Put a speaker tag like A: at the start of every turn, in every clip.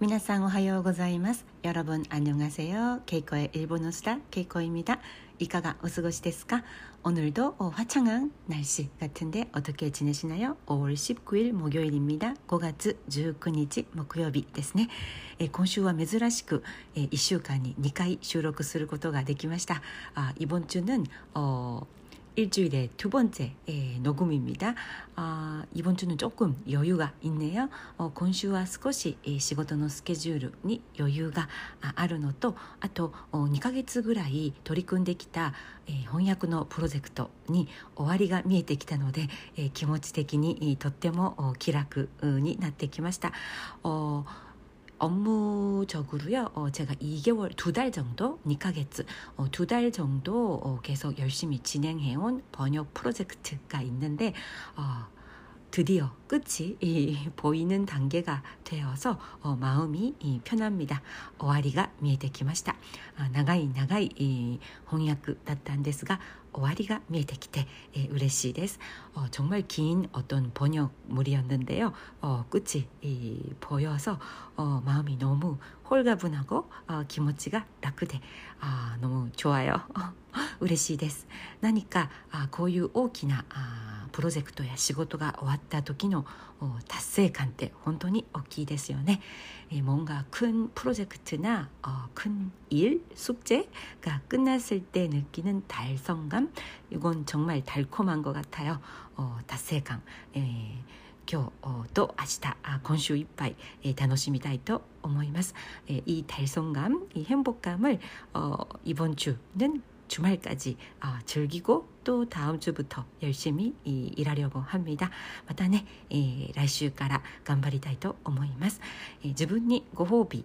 A: 皆さんおはようございます。여러분안녕하세요。 ケイコ의일본어수다ケイコ입니다いかがお過ごしですか오늘도화창한날씨같은데어떻게지내시나요5월19일목요일입니다5月19日木曜日ですねえ今週は珍しくえ1週間に2回収録することができました아이번주는어 일주일의 두 번째 예, 녹음입니다. 아, 이번 주는 조금 여유가 있네요. 어, 今週は少し、えー、仕事のスケジュールに余裕があるのとあと2ヶ月ぐらい取り組んできた、えー、翻訳のプロジェクトに終わりが見えてきたので、えー、気持ち的にとっても 어무적으로요. 어, 제가 2개월 두 달 정도, 2ヶ月 어, 두달 정도 어, 계속 열심히 진행해온 번역 프로젝트가 있는데 어, 드디어 끝이 보이는 단계가 되어서 어, 마음이 편합니다. 어와리가 見えてきました. 아, 長い長い翻訳だったんですが 終わりが 見えてきて 예, 嬉しいです. 어, 정말 긴 어떤 번역물이었는데요. 어, 끝이 이, 보여서 어, 마음이 너무 홀가분하고 어, 기모치가 楽で 아, 너무 좋아요. 嬉しいです何かあこういう大きなあプロジェクトや仕事が終わった時の達成感って本当に大きいですよね。뭔가큰프로젝트나큰일숙제가끝났을때느끼는달성감이건정말달콤한것같아요達成感 今日と明日今週いっぱい楽しみたいと思います。이달성감이행복감을이번주는 주말까지 아, 즐기고 또 다음 주부터 열심히 이, 일하려고 합니다. またね、えー、来週から頑張りたいと思います。えー、自分にご褒美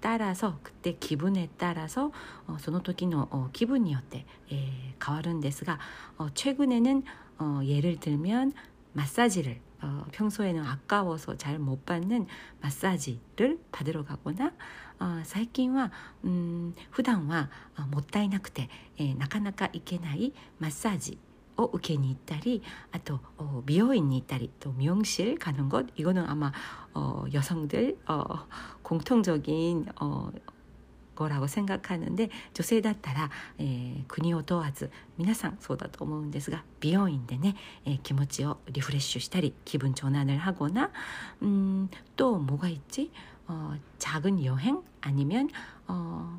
A: 따라서 그때 기분에 따라서 어, その時の 어, 기분によって 変わるんですが 어, 최근에는 어, 예를 들면 마사지를 어, 평소에는 아까워서 잘 못 받는 마사지를 받으러 가거나 あ最近はうん普段はもったいなくて、えー、なかなか行けないマッサージ を受けに行ったりあと美容院に行ったり또미용실가는것이거는아마어여성들어공통적인어 거라고 생각하는데 女性だったら、えー、国を問わず皆さんそうだと思うんですが美容院でね、えー、気持ちをリフレッシュしたり気分전환을 하거나 음, 또 작은 여행 아니면 어,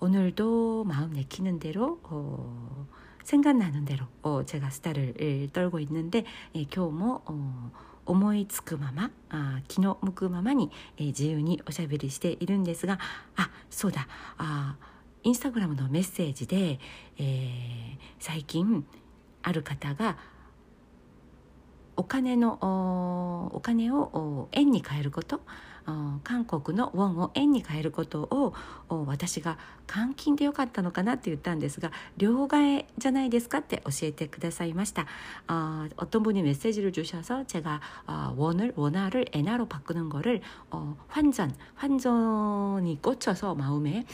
A: 오늘도 마음 내키는 대로 어, 생각나는 대로 어, 제가 스타를 떨고 있는데 예, 今日も 어, 思いつくままあ気の向くままに、えー、自由におしゃべりしているんですがあそうだあインスタグラムのメッセージで、えー、最近ある方がお金の お金を円に変えること韓国のウォンを円に変えることを私が換金でよかったのかなって言ったんですが両替じゃないですかって教えてくださいました어떤분이메시지를주셔서제가원을원화를엔화로바꾸는거를환전환전이꽂혀서마음에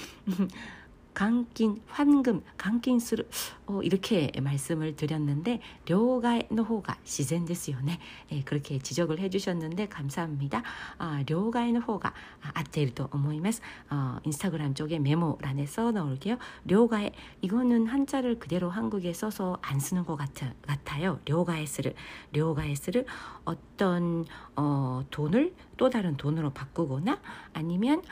A: 강긴, 환금, 강긴する 어, 이렇게 말씀을 드렸는데 료가의の 方が 自然ですよね. 예, 그렇게 지적을 해주셨는데 감사합니다. 아, 료가의の 方が あっていると思います. 어, 인스타그램 쪽에 메모란에서 넣을게요. 료가의 이거는 한자를 그대로 한국에 써서 안 쓰는 것 같아, 같아요. 료가의 쓰를 료가의 쓰를 어떤 어, 돈을 또 다른 돈으로 바꾸거나 아니면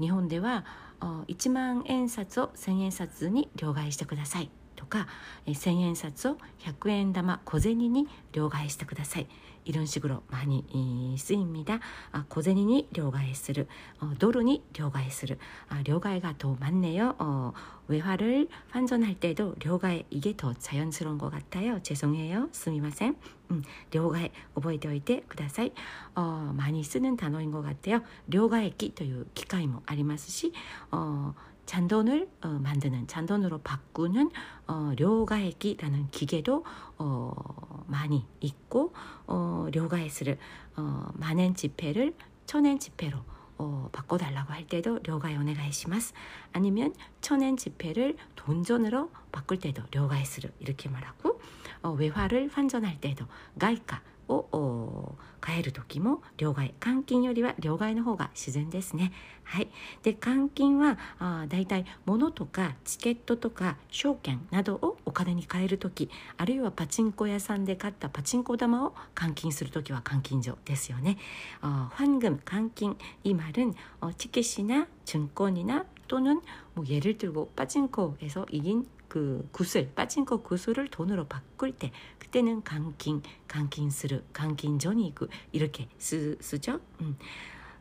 A: 日本では1万円札を1,000円札に両替してくださいとか1,000円札を100円玉小銭に両替してください。 이런식으로많이쓰입니다 아, 고銭に両替する어ドルに両替する아両替が더 많네요 어, 외화를 환전할 때도両替이게 더 자연스러운 것 같아요 죄송해요すみません음両替覚えておいてください어 많이 쓰는 단어인 것 같아요両替機という機械もありますし어 잔돈을 어, 만드는 잔돈으로 바꾸는 어, 료가액이라는 기계도 어, 많이 있고 어, 료가액을 어, 만엔 지폐를 천엔 지폐로 어, 바꿔달라고 할 때도 료가에 오네가이시마스 아니면 천엔 지폐를 돈전으로 바꿀 때도 료가에스를 이렇게 말하고 어, 외화를 환전할 때도 가이카 を変える時も両替換金よりは両替の方が自然ですね。はい、で換金はあだいたい物とかチケットとか証券などをお金に換える時あるいはパチンコ屋さんで買ったパチンコ玉を換金する時は換金所ですよね。어換金이말은어티켓이나증권이나또는뭐예를들고빠진코에서이긴 그 구슬 빠진 거 구슬을 돈으로 바꿀 때 그때는 강긴 강긴 쓰르 강긴 전이고 이렇게 쓰, 쓰죠. 음.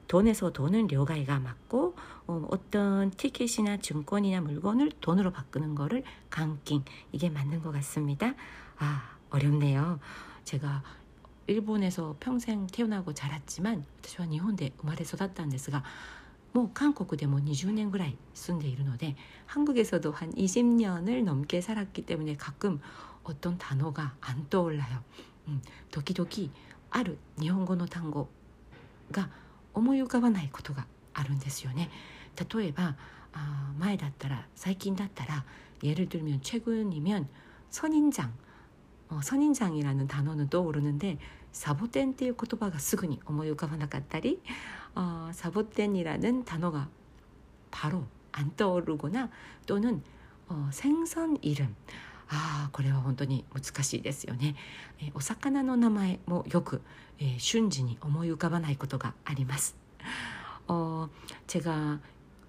A: 돈에서 돈은 료가이가 맞고 어, 어떤 티켓이나 증권이나 물건을 돈으로 바꾸는 거를 강긴 이게 맞는 것 같습니다. 아 어렵네요. 제가 일본에서 평생 태어나고 자랐지만 私は日本で生まれ育ったんですが もう韓国でも20年ぐらい住んでいるので한국에서도한20년을넘게살았기때문에가끔어떤단어가안떠올라요うん、時々ある日本語の単語が思い浮かばないことがあるんですよね。例えばあ前だったら最近だったら예를들면최근이면선인장어 선인장이라는단어는떠오르는데サボテンっていう言葉がすぐに思い浮かばなかったり어, 사보텐이라는 단어가 바로 안 떠오르거나 또는 어, 생선 이름 아, これは本当に難しいですよね。お魚の名前もよく、えー、瞬時に思い浮かばないことがあります。 어, 제가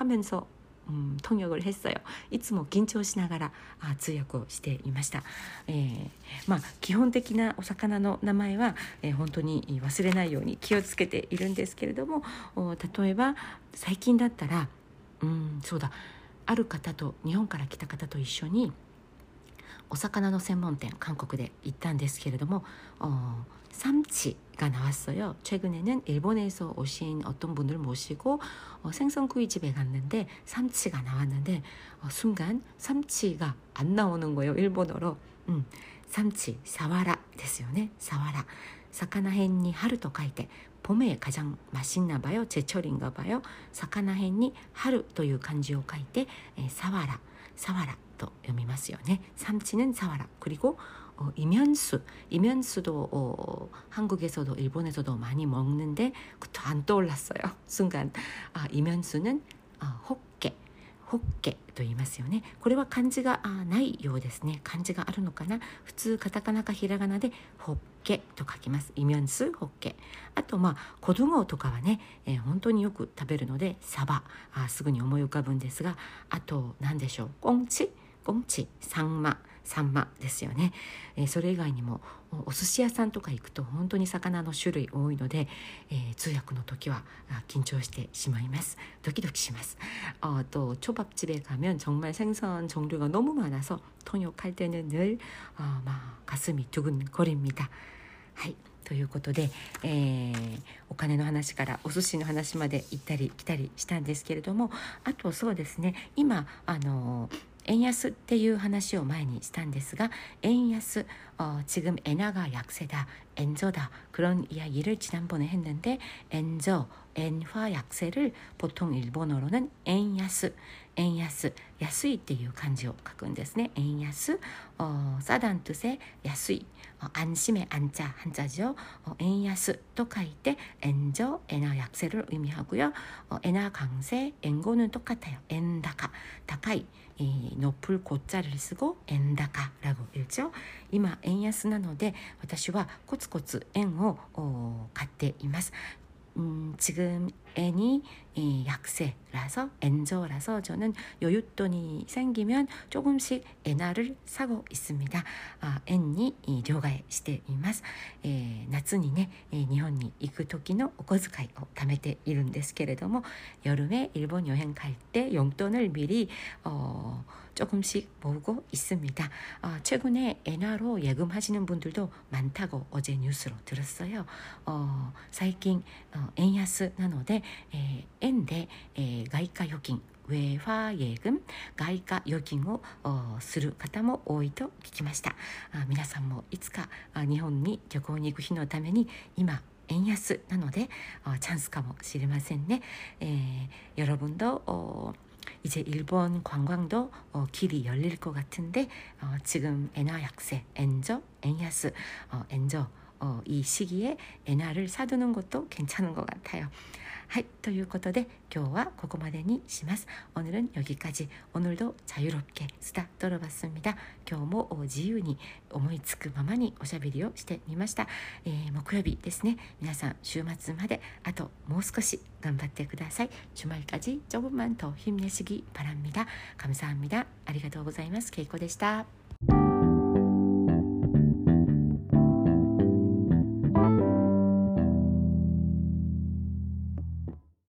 A: 하면서うん、통역을했어요いつも緊張しながらあ通訳をしていました、えー、まあ基本的なお魚の名前は、えー、本当に忘れないように気をつけているんですけれども例えば最近だったらうんそうだある方と日本から来た方と一緒に お魚の専門店韓国で行ったんですけれども삼치가나왔어요최근에는일본에서오신어떤분을모시고어생선구이집에갔는데삼치가나왔는데어순간삼치가안나오는거예요일본어로음 삼치サワラですよねサワラ魚辺に春と書いて봄에가장맛있나봐요제철인가봐요魚辺に春という漢字を書いてサワラ サワラと読みますよね삼치는사와라그리고 어, 이면수, 이면수도 어, 한국에서도 일본에서도 많이 먹는데 그것도 안 떠올랐어요. 순간 아, 이면수는 아, 호 ホッケと言いますよね。これは漢字があないようですね。漢字があるのかな。普通カタカナかひらがなでホッケと書きます。イミョンスホッケあとまあ小道とかはね、えー、本当によく食べるのでサバ。あすぐに思い浮かぶんですがあと何でしょう。コンチ。コンチ。サンマ。サンマですよね、えー、それ以外にもお寿司屋さんとか行くと本当に魚の種類多いので、えー、通訳の時は緊張してしまいます。ドキドキします。あと초밥집에가면정말생선종류가너무많아서통역할때는늘かす가슴이두근거립니 다. はいということで、えー、お金の話からお寿司の話まで行ったり来たりしたんですけれどもあとそうですね今あの円安っていう話を前にしたんですが円安 어지금엔화가약세다엔저다그런이야기를지난번에했는데엔저엔화약세를보통일본어로는엔야스 円安安いっていう漢字を書くんですね円安어 싸다는 뜻의 야수이 어, 안심의 안자 한자죠. 어, 엔야스 또 가이때 엔저 엔화 약세를 의미하고요. 어, 엔화 강세 엔고는 똑같아요. 엔다카 다카이 이 높을 고자를 쓰고 엔다카라고 읽죠. 이마 엔 야스 なので私はコツコツ円を買っています。 음, 지금 n이 이 약세라서 엔저라서 저는 여윳돈이 생기면 조금씩 엔화를 사고 있습니다. 아, n이 이 료가에 시대います. 에, 夏にね日本に行く時のお小遣いを貯めているんですけれども여름에 일본 여행 갈 때 용돈을 미리 어, 조금씩 모으고 있습니다. 어, 최근에 엔화로 예금하시는 분들도 많다고 어제 뉴스로 들었어요. 어, 最近 어, 엔야스 なので 에, 엔데 에, 外貨預金 외화 예금, 外貨預金をする方も多いと聞きましたあ皆さんもいつか日本に旅行に行く日のために今円安なのでチャンスかもしれませんね。えー、 여러분도 어, 이제 일본 관광도 어, 길이 열릴 것 같은데 어, 지금 엔화 약세, 엔저, 엔야스, 어, 엔저 어, 이 시기에 엔화를 사두는 것도 괜찮은 것 같아요. はいということで今日はここまでにします오늘도 자유롭게 수다 떨어봤습니다今日も自由に思いつくままにおしゃべりをしてみました、えー、木曜日ですね皆さん週末まであともう少し頑張ってください주말까지조금만더힘내시기바랍니다 감사합니다ありがとうございますけいこでした